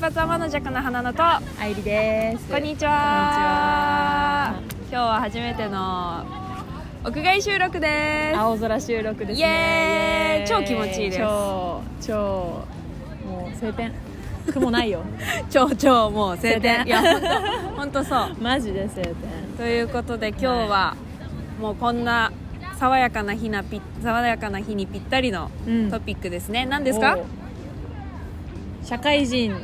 髪天の弱の花野と。あいりです。こんにちは。今日は初めての屋外収録です。青空収録ですね。イエーイ。超気持ちいいです。超超もう晴天。雲ないよ。超超もう晴晴天。天いや本当本当そう。マジで晴天。ということで今日はもうこんな爽やかな日なぴ爽やかな日にぴったりのうん。トピックですね、何ですか？お社会人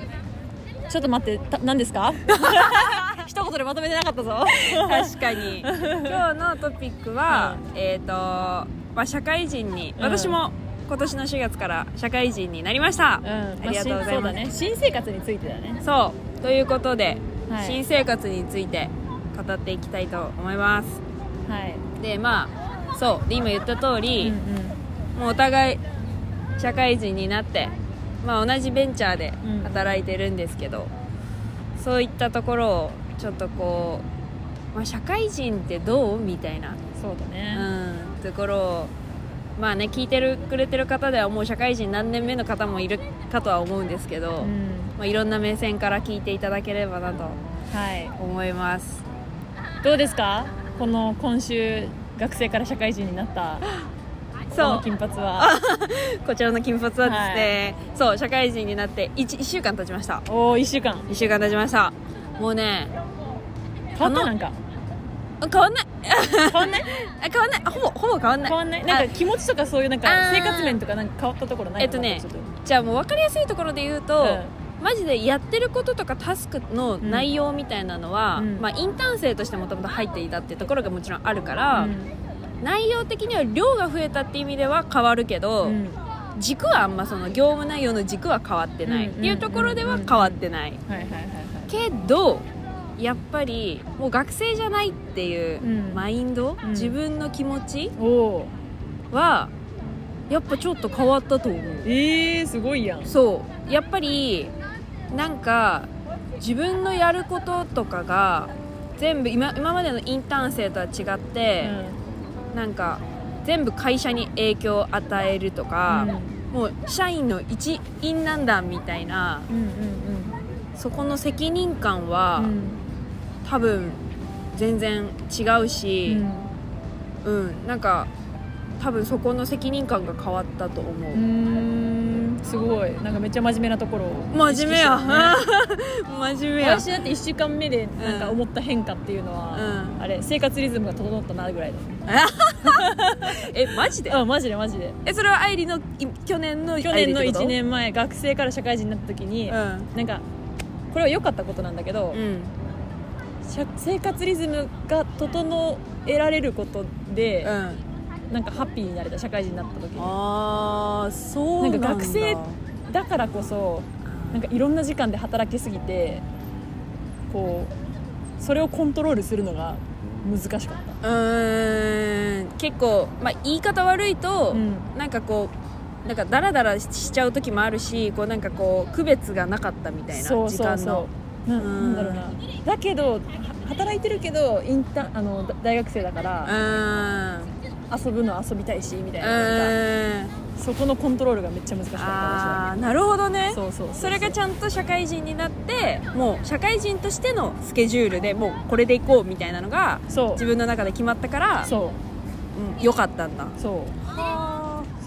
ちょっと待ってた何ですか？一言でまとめてなかったぞ。確かに。今日のトピックは、えっ、と、まあ、社会人に、うん。私も今年の4月から社会人になりました、うん。ありがとうございます。まあ新そうだね。新生活についてだね。そう。ということで、はい。新生活について語っていきたいと思います。はい。でまあそう。で今言った通うんり、うん。もうお互い社会人になって、まあ、同じベンチャーでうん。働いてるんですけど、そういったところをちょっとこう、まあ、社会人ってどうみたいな、そうだね。うん、ところをまあね聞いてるくれてる方ではもう社会人何年目の方もいるかとは思うんですけど、うん。まあ、いろんな目線から聞いていただければなとはい。思います。どうですか？この今週学生から社会人になった こそう。の金髪は。こちらの金髪はですね、そう社会人になって 1, 1週間経ちました。おお1週間。1週間経ちました。もうね変わった？なんか。あ変わんない。変わんない？あ変わんない。ほぼほぼ変わんない。変わんない？なんか気持ちとかそういうなんか生活面とかなんか変わったところない？えっとねじゃあもう分かりやすいところで言うと、マジでやってることとかタスクの内容みたいなのは、うん。まあ、インターン生としてもともと入っていたっていうところがもちろんあるから、うん内容的には量が増えたって意味では変わるけど、うん。軸はあんまその業務内容の軸は変わってない。っていうところでは変わってない、けどやっぱりもう学生じゃないっていううん。マインド、うん。自分の気持ちはやっぱちょっと変わったと思う。えー、すごいやん。そう。やっぱりなんか自分のやることとかが全部今今までのインターン生とは違って、なんか全部会社に影響を与えるとか、もう社員の一員なんだみたいなうんうんそこの責任感うは、んうん。多分全然違ううし、ん。うんなんか多分そこの責任感が変わったと思う、すごい。なんかめっちゃ真面目なところを真面目や、真面目や。私だって1週間目でなんか思った変化っていうのは、うん。あれ生活リズムが整ったなぐらいだ えマジで？うんマジでマジで。えそれは愛理のい去年の去年の愛理ってこと？1年前学生から社会人になった時に、うん。なんかこれは良かったことなんだけど、うん。社生活リズムが整えられることで、うん。なんかハッピーになれた社会人になった時に。ああそうなんだ。なんか学生だからこそなんかいろんな時間で働きすぎてこうそれをコントロールするのが難しかった。うーん結構、まあ、言い方悪いと、うん。なんかこうなんかダラダラしちゃう時もあるしこうなんかこう区別がなかったみたいな時間のそうそう。なうん。なんだろうな。だけどは働いてるけどインタあのだ大学生だかうら遊ぶの遊びたいしみたいうななん。かそこのコントロールがめっちゃ難しかったああなるほどね。そうそうそれがちゃんと社会人になってもう社会人としてのスケジュールでもうこれで行こうみたいなのがそう。自分の中で決まったからそう。うん、よかったんだ。そう。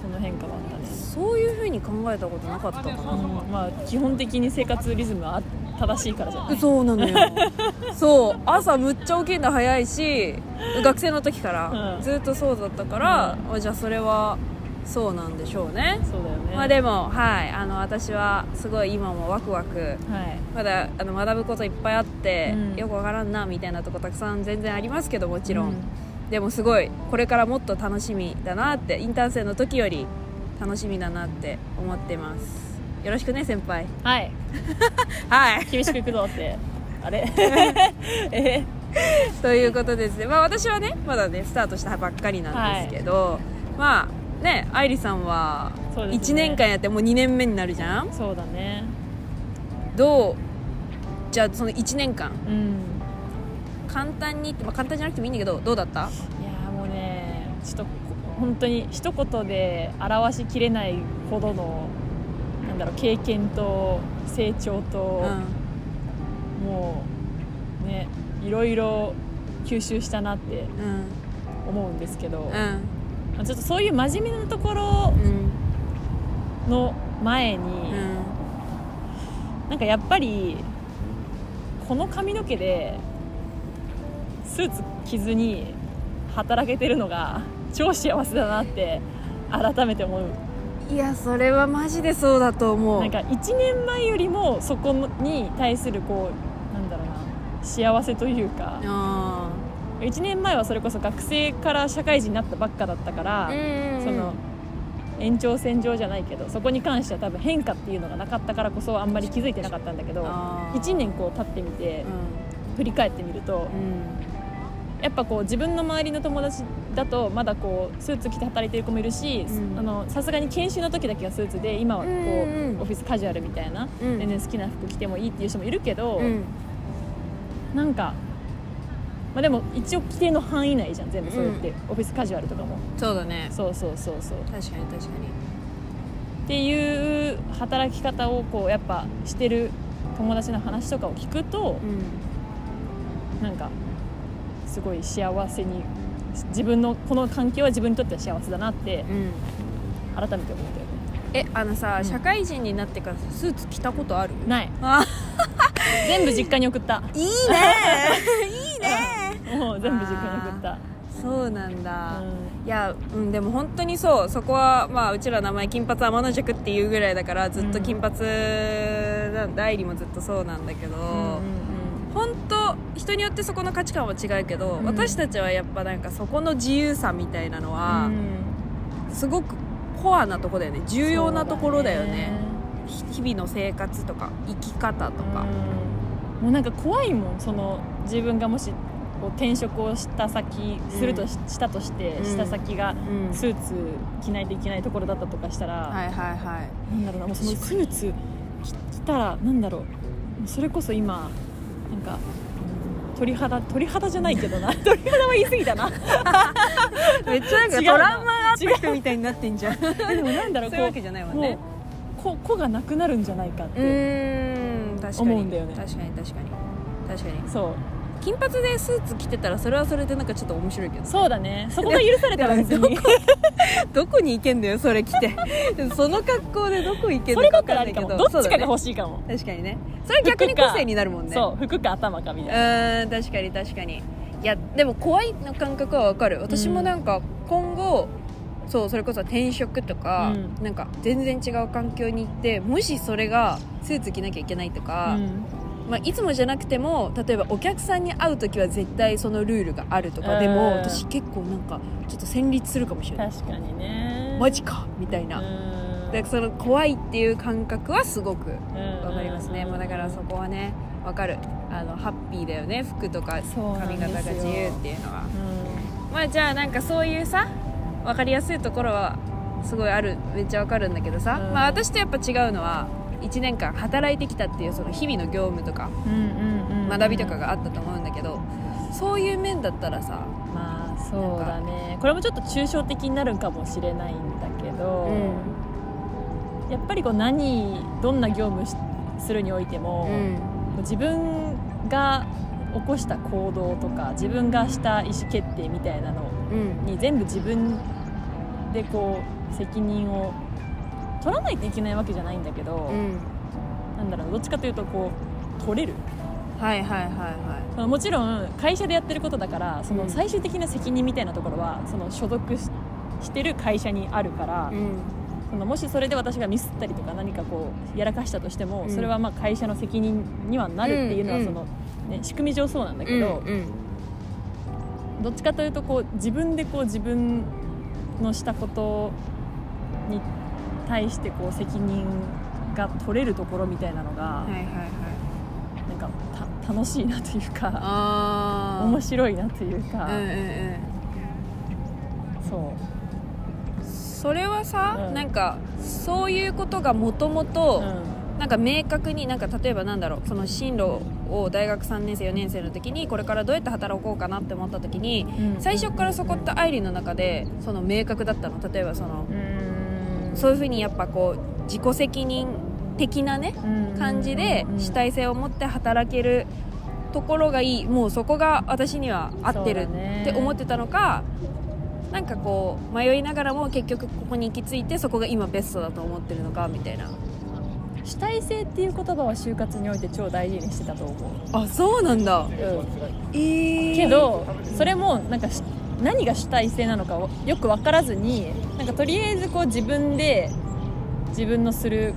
その変化があったね。そういうふうに考えたことなかったかな、うんまあ基本的に生活リズムは正しいからじゃない。そうなのよ。そう。朝むっちゃ起きるの早いし学生の時からうん。ずっとそうだったから、あじゃあそれはそうなんでしょうね。そうだよね。まあでもはい。あの私はすごい今もワクワク。はい。まだあの学ぶこといっぱいあって、うん。よくわからんなみたいなとこたくさん全然ありますけどもちろん、うん。でもすごいこれからもっと楽しみだなってインターン生の時より楽しみだなって思ってます。よろしくね先輩。はい。はい。厳しくいくぞって。あれ？え？ということですね、まあ、私はねまだねスタートしたばっかりなんですけど、まあね愛理さんはそうですね。1年間やってもう2年目になるじゃん？そうだね。どう？じゃあその1年間。うん。簡単に、まあ、簡単じゃなくてもいいんだけどどうだった？いやーもうねちょっとこ本当に一言で表しきれないほどのなんだろう経験と成長と、もうねいろいろ吸収したなってうん。思うんですけど、うん。まあちょっとそういう真面目なところうん。の前に、うん。なんかやっぱりこの髪の毛でスーツ着ずに働けてるのが超幸せだなって改めて思う。いやそれはマジでそうだと思う。なんか1年前よりもそこに対するこうなんだろうな幸せというかあ1年前はそれこそ学生から社会人になったばっかだったから、その延長線上じゃないけどそこに関しては多分変化っていうのがなかったからこそあんまり気づいてなかったんだけどあー。1年こう経ってみてう振り返ってみるとんうん。やっぱこう自分の周りの友達だとまだこうスーツ着て働いてる子もいるしさすがに研修の時だけはスーツで今はこうんうんうオフィスカジュアルみたいなうん。全然好きな服着てもいいっていう人もいるけどうん。なんか、まあ、でも一応規定の範囲内じゃん全部そうやってオフィスカジュアルとかも。そうだね。そうそうそうそう。確かに確かに。っていう働き方をこうやっぱしてる友達の話とかを聞くとうん。なんかすごい幸せに自分のこの環境は自分にとっては幸せだなってうん。改めて思ったよね。えあのさ、うん。社会人になってからスーツ着たことある？ない。あ 全部実家に送った。いいね もう全部実家に送った。そうなんだ、ういや、うん、でも本当にそう。そこはまあうちら名前金髪天の塾っていうぐらいだからずっと金髪な代理もずっとそうなんだけど、んうんうん。本当人によってそこの価値観は違うけど、うん。私たちはやっぱなんかそこの自由さみたいなのはうん。すごくコアなとこだよね。重要なところだよね。そうひ日々の生活とか生き方とか、うん。もうなんか怖いもんその自分がもしこう転職をした先するとし,、たとして、うん。した先がうん。スーツ着ないといけないところだったとかしたら、はいはいはい。なんだろうなもうそのスーツ着着たらなんだろう。それこそ今なんか鳥肌鳥肌じゃないけどな。鳥肌は言い過ぎたな。めっちゃなんかトラウマがあった人みたいになってんじゃん。でもなんだろういうわけじゃないもんね。こうこ子がなくなるんじゃないかっうて、思うんだよね。確かに確かに。確かに。そう金髪でスーツ着てたらそれはそれでなんかちょっと面白いけどそうだね。そこが許されたら別に。どこに行けんだよそれ着て。その格好でどこ行けんのか分かんないけど。どっちかが欲しいかも、だね確かにね。それ逆に個性になるもんね。そう服か頭かみうたいな。ーん確かに確かに。いやでも怖いの感覚はわかる。私もなんか今後、そうそれこそ転職とか、うん。なんか全然違う環境に行ってもしそれがスーツ着なきゃいけないとか、うんまあ、いつもじゃなくても例えばお客さんに会う時は絶対そのルールがあるとかでも、うん私結構なんかちょっと戦慄するかもしれない。確かにね。マジかみたいな、うん。だからその怖いっていう感覚はすごくうん。わかりますね、まあ、だからそこはねわかる。あのハッピーだよね。服とか髪型が自由っていうのは。うんまあじゃあなんかそういうさ分かりやすいところはすごいある。めっちゃわかるんだけどさ、うん。まあ私とやっぱ違うのは1年間働いてきたっていうその日々の業務とかうんうんうん学びとかがあったと思うんだけどそういう面だったらさまあそうだね。これもちょっと抽象的になるかもしれないんだけど、やっぱりこう何どんな業務しするにおいても、自分が起こした行動とか自分がした意思決定みたいなのうん。に全部自分でこう責任を取らないといけないわけじゃないんだけど、うん。なんだろうどっちかというとこう取れる。はいはいはいはそのもちろん会社でやってることだからそのうん。最終的な責任みたいなところはその所属ししてる会社にあるから、いうん。そのもしそれで私がミスったりとか何かこうやらかしたとしても、うん。それはまあ会社の責任にはなるっていうのはうん。その、ね、仕組み上そうなんだけど、うん。どっちかというとこう自分でこう自分のしたことに対してこう責任が取れるところみたいなのが、はいはいはい。なんかた楽しいなというかあ面白いなというか、うんうんうん。そう。それはさ、うん。なんかそういうことがもともとうん。なんか明確になんか例えばなんだろうその進路を大学3年生4年生の時にこれからどうやって働こうかなって思った時にうん。最初からそこって愛理の中でその明確だったの。例えばそのうそういうふうにやっぱこう自己責任的なねうん感じでうん。主体性を持って働けるところがいい。もうそこが私には合ってるって思ってたのかなんかこう迷いながらも結局ここに行き着いてそこが今ベストだと思ってるのかみたいな。主体性っていう言葉は就活において超大事にしてたと思う、あそうなんだ。えー。けどそれもなんかし何が主体性なのかをよく分からずになんかとりあえずこう自分で自分のする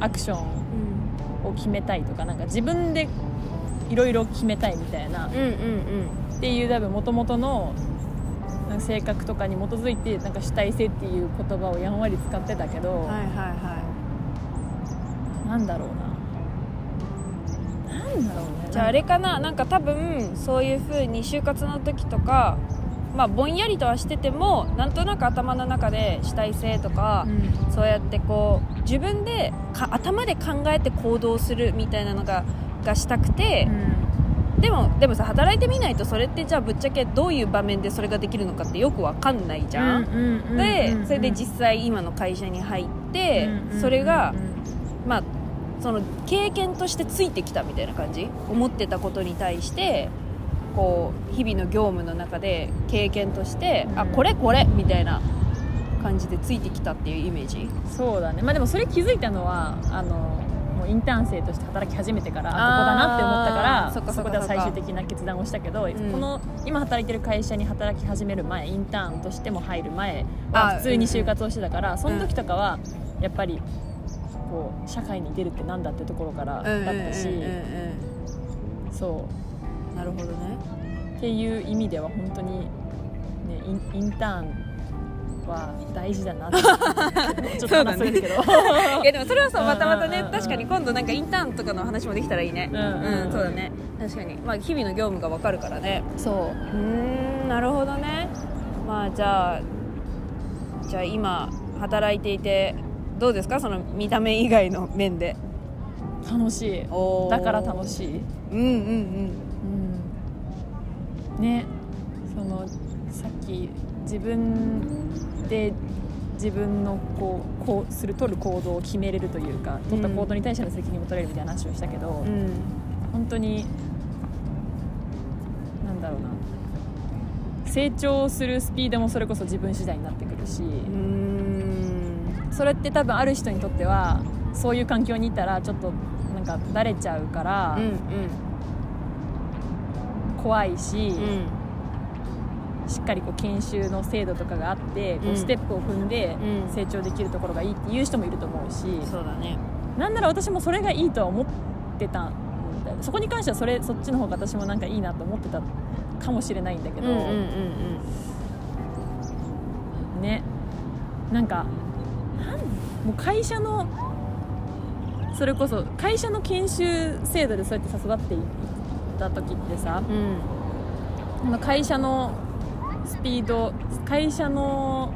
アクションうん。を決めたいとかなんか自分でいろいろ決めたいみたいなうんうんうん。っていう多分元々のなんか性格とかに基づいてなんか主体性っていう言葉をやんわり使ってたけど、はいはいはなんだろうな。なんだろうね。いじゃああれかな？なんか多分そういう風に就活の時とかまあぼんやりとはしててもなんとなく頭の中で主体性とかう、ん。そうやってこう自分でか頭で考えて行動するみたいなのががしたくて、でもでもさ働いてみないとそれってじゃあぶっちゃけどういう場面でそれができるのかってよくわかんないじゃん、んでそれで実際今の会社に入って、それが、まあその経験としてついてきたみたいな感じ？思ってたことに対してこう日々の業務の中で経験として、うん。あこれこれみたいな感じでついてきたっていうイメージ。そうだね。まあでもそれ気づいたのはあのもうインターン生として働き始めてからここだなって思ったからそっかそこでは最終的な決断をしたけど、ん。この今働いてる会社に働き始める前インターンとしても入る前あは普通に就活をしてたから、ん。その時とかはやっぱりこう社会に出るってなんだってところからだったし、そうんなるほどね。うっていう意味では本当に、ね、インインターンは大事だなって ちょっと話するけど、いやでもそれはそうまたまたね確かに今度なんかインターンとかの話もできたらいいね。うんそうだね。確かに。まあ日々の業務がわかるからね。そう。うーんなるほどね。まあじゃあじゃあ今働いていてどうですか？その見た目以外の面で。楽しい。だから楽しい、うんうんうん、ねそのさっき自分で自分のこうこうする取る行動を決めれるというか取った行動に対しての責任も取れるみたいな話をしたけど、うん。うん本当になんだろうな。成長するスピードもそれこそ自分次第になってくるし、それって多分ある人にとってはそういう環境にいたらちょっとなんかだれちゃうからうんうんうん。しっかりこう研修の制度とかがあってこううん。ステップを踏んでうん。成長できるところがいいっていう人もいると思うし、そうだね。なんなら私もそれがいいとは思ってたそこに関してはそれそっちの方が私もなんかいいなと思ってたかもしれないんだけど、うんうんうんね。なんかなんもう会社のそれこそ会社の研修制度でそうやって育っていった時ってさうん。まあ会社のスピード会社の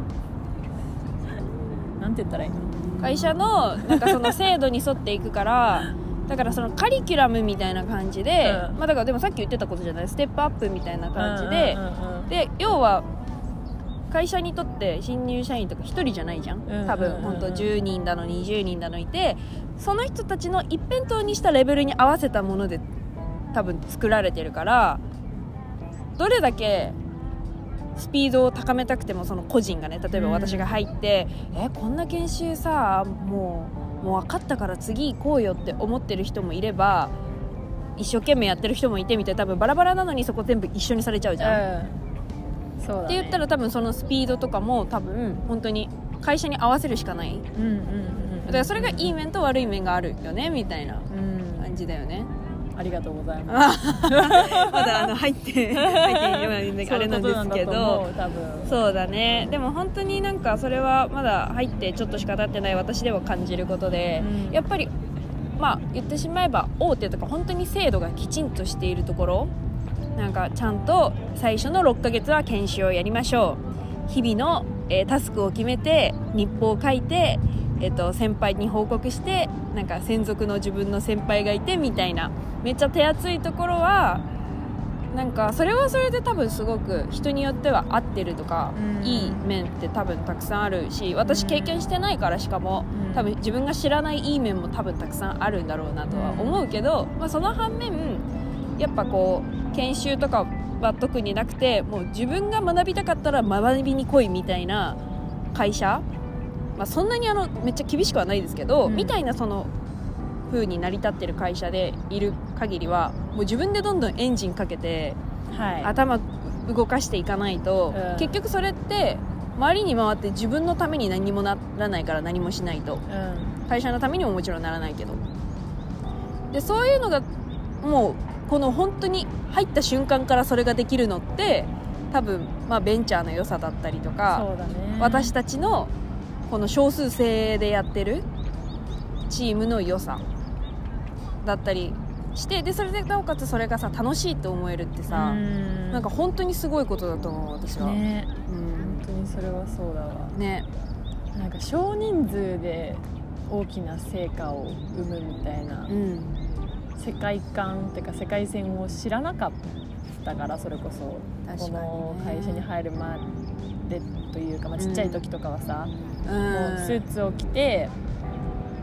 なんて言ったらいいの？会社のなんかその制度に沿っていくから だからそのカリキュラムみたいな感じで、うん。まあだからでもさっき言ってたことじゃない？ステップアップみたいな感じで、で要は会社にとって新入社員とか1人じゃないじゃん？うん多分本当10人だの20人だのいてその人たちの一辺倒にしたレベルに合わせたもので多分作られてるからどれだけスピードを高めたくてもその個人がね例えばうん。私が入って、えこんな研修さもうもう分かったから次行こうよって思ってる人もいれば一生懸命やってる人もいてみたいな多分バラバラなのにそこ全部一緒にされちゃうじゃん、うん。そうだ、ね、って言ったら多分そのスピードとかも多分本当に会社に合わせるしかない。うんうんうんうん。だからそれがいい面と悪い面があるよねみたいなうん。感じだよねありがとうございます。まだあの入って入ってないんであれなんですけど。そうだね。でも本当になんかそれはまだ入ってちょっとしか経ってない私では感じることで、うん。やっぱりまあ言ってしまえば大手とか本当に制度がきちんとしているところなんかちゃんと最初の6ヶ月は研修をやりましょう。日々の、えータスクを決めて日報を書いて、えっと先輩に報告してなんか専属の自分の先輩がいてみたいなめっちゃ手厚いところはなんかそれはそれで多分すごく人によっては合ってるとか、うん。いい面って多分たくさんあるし私うん経験してないからしかも、うん。多分自分が知らないいい面も多分たくさんあるんだろうなとは思うけど、まあ、その反面やっぱこう研修とかは特になくてもう自分が学びたかったら学びに来いみたいな会社、まあ、そんなにあのめっちゃ厳しくはないですけど、うん。みたいなその風に成り立ってる会社でいる限りはもう自分でどんどんエンジンかけてはい。頭動かしていかないと、うん。結局それって周りに回って自分のために何もならないから何もしないと。うん。会社のためにももちろんならないけど。でそういうのがもうこの本当に入った瞬間からそれができるのって多分、まあ、ベンチャーの良さだったりとかね。私たちのこの少数制でやってるチームの良さだったりしてでそれでなおかつそれがさ楽しいと思えるってさ、うん。なんか本当にすごいことだと思う私は、ね。うん。本当にそれはそうだわ。ね。なんか少人数で大きな成果を生むみたいな。うん世界観っていうか世界線を知らなかったからそれこそね。この会社に入るまでというか、まあ、ちっちゃい時とかはさ、うん。もうスーツを着て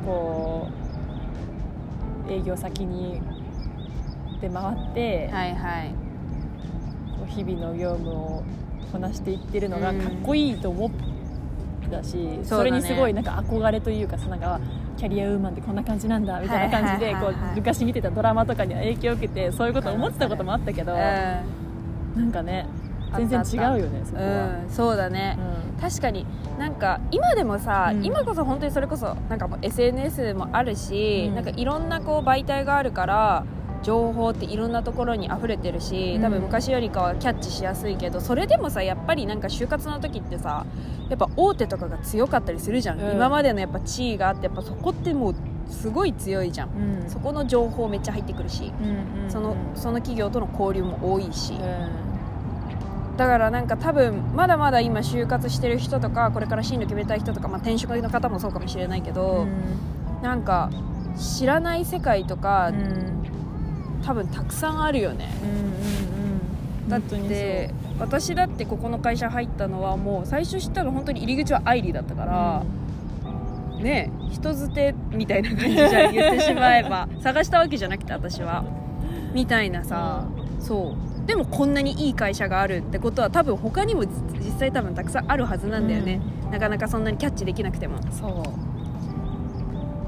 こう営業先にで回って、はいはい。こう日々の業務をこなしていってるのがうんかっこいいと思ったし、そうだね。それにすごいなんか憧れというかさなんかキャリアウーマンってこんな感じなんだみたいな感じでこう昔見てたドラマとかには影響を受けてそういうこと思ってたこともあったけど、うなんかね全然違うよねそこは。ん、うん、そうだね、うん。確かになんか今でもさ、うん。今こそ本当にそれこそなんかもう SNS もあるし、うん。なんかいろんなこう媒体があるから情報っていろんなところに溢れてるし多分昔よりかはキャッチしやすいけどそれでもさやっぱりなんか就活の時ってさやっぱ大手とかが強かったりするじゃん、うん。今までのやっぱ地位があってやっぱそこってもうすごい強いじゃん、うん。そこの情報めっちゃ入ってくるし、うんうんそのその企業との交流も多いし、うん。だからなんか多分まだまだ今就活してる人とかこれから進路決めたい人とか、まあ、転職の方もそうかもしれないけど、なんか知らない世界とか、うんうん多分たくさんあるよね。うんうんうん。だって私だってここの会社入ったのはもう最初知ったの本当に入り口はアイリーだったから、ねえ人づてみたいな感じじゃん言ってしまえば。探したわけじゃなくて私は。みたいなさ、そう。でもこんなにいい会社があるってことは多分他にも実実際多分たくさんあるはずなんだよね、なかなかそんなにキャッチできなくても。そ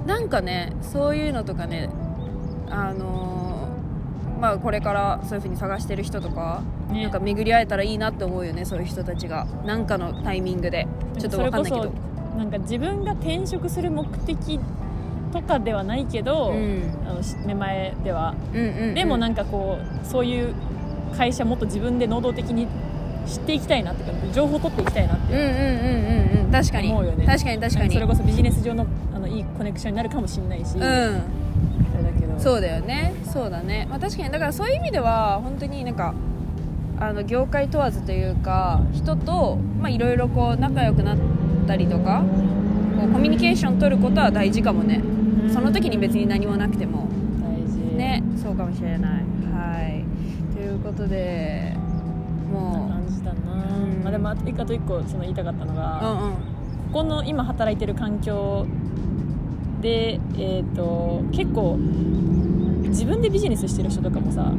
う。なんかねそういうのとかねあのーまあこれからそういう風に探してる人とか、ね。なんか巡り会えたらいいなって思うよねそういう人たちが。なんかのタイミングで。ちょっとわかんないけど。それこそなんか自分が転職する目的とかではないけど、うん。あのし目前では、うんうんうん。でもなんかこうそういう会社もっと自分で能動的に知っていきたいなっていうか情報を取っていきたいなってう。んう思うよね。確かに確かに。それこそビジネス上のあのいいコネクションになるかもしれないし、うんそうだよね。そうだね、まあ、確かにだからそういう意味では本当になんかあの業界問わずというか人とまあいろいろこう仲良くなったりとかこうコミュニケーション取ることは大事かもね。うん。その時に別に何もなくても。大事。ねそうかもしれない。はい。ということでも感じだな、うん。まあ、でもあと一個一個その言いたかったのうが、うんうん。ここの今働いてる環境で、えー、と結構自分でビジネスしてる人とかもさ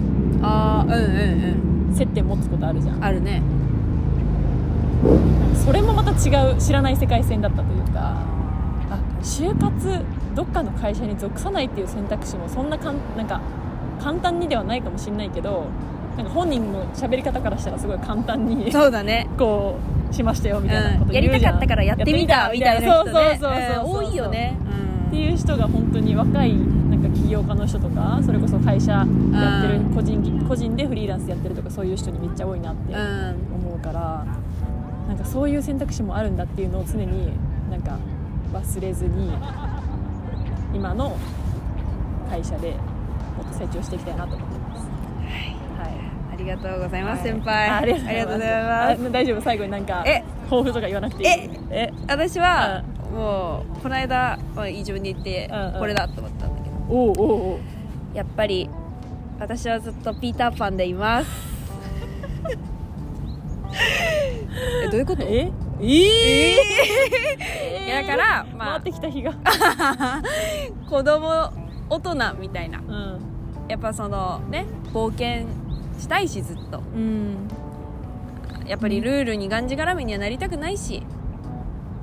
ああうんうん接点持つことあるじゃうん。んあるね。それもまた違う知らない世界線だったというかあ就活どっかの会社に属さないっていう選択肢もそんなかんなんか簡単にではないかもしれないけどなんか本人の喋り方からしたらすごい簡単にそうだね。こうしましたよみたいなこうん。やりたかったからやってみたみたいな人ね。そうそうそうそうう。ん多いよねっていう人が本当に若いなんか起業家の人とかそれこそ会社やってるうん。個人個人でフリーランスやってるとかそういう人にめっちゃ多いなってうん。うん思うからなんかそういう選択肢もあるんだっていうのを常になんか忘れずに今の会社でもっと成長していきたいなと思ってます。はい。ありがとうございます、はい。先輩。ありがとうございます。大丈夫。最後になんかえ。抱負とか言わなくていい？え。え。私はもうこの間まあ自分で言ってうんうん。これだと思ったんだけど。おうおうおう。やっぱり私はずっとピーターパンでいます。えどういうこと？え？え いやだからまあ回ってきた日が。子供大人みたいな。うん。やっぱそのね冒険したいしずっと。うん。やっぱりルールにがんじがらめにはなりたくないし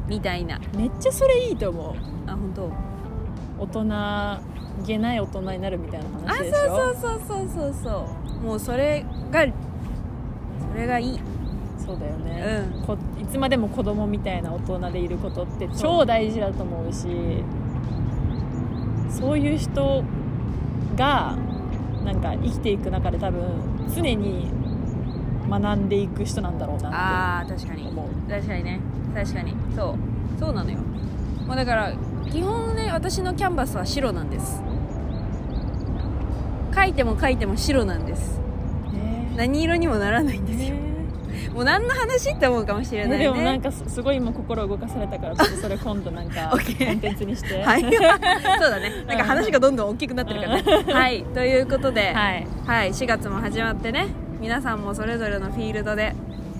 みたいな。めっちゃそれいいと思う。あ本当。大人げない大人になるみたいなあそう話でしょ？そうそうそうそうそうもうそれがそれがいい。そうだよね、うん。こいつまでも子供みたいな大人でいることって超大事だと思うしそういう人がなんか生きていく中で多分常に学んでいく人なんだろうなっあー確かに。て思う。確かにね確かに。そう。そうなのよ。もうだから基本ね私のキャンバスは白なんです。書いても書いても白なんです。何色にもならないんですよ。もう何の話って思うかもしれないね。でもなんかすすごい今心動かされたからちょっとそれ 今度なんかコンテンツにして。はい。そうだね。なんか話がどんどん大きくなってるからね。はい。ということで、はい。はい、4月も始まってね。皆さんもそれぞれのフィールドで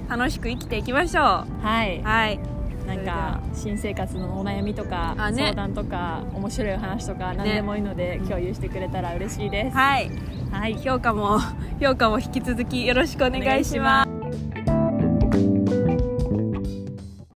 楽しく生きていきましょう。はい。はい。なんか新生活のお悩みとか、あね。相談とか面白い話とか何でもいいので共有してくれたら嬉しいです、はい。はい。評価も 評価も引き続きよろしくお願いします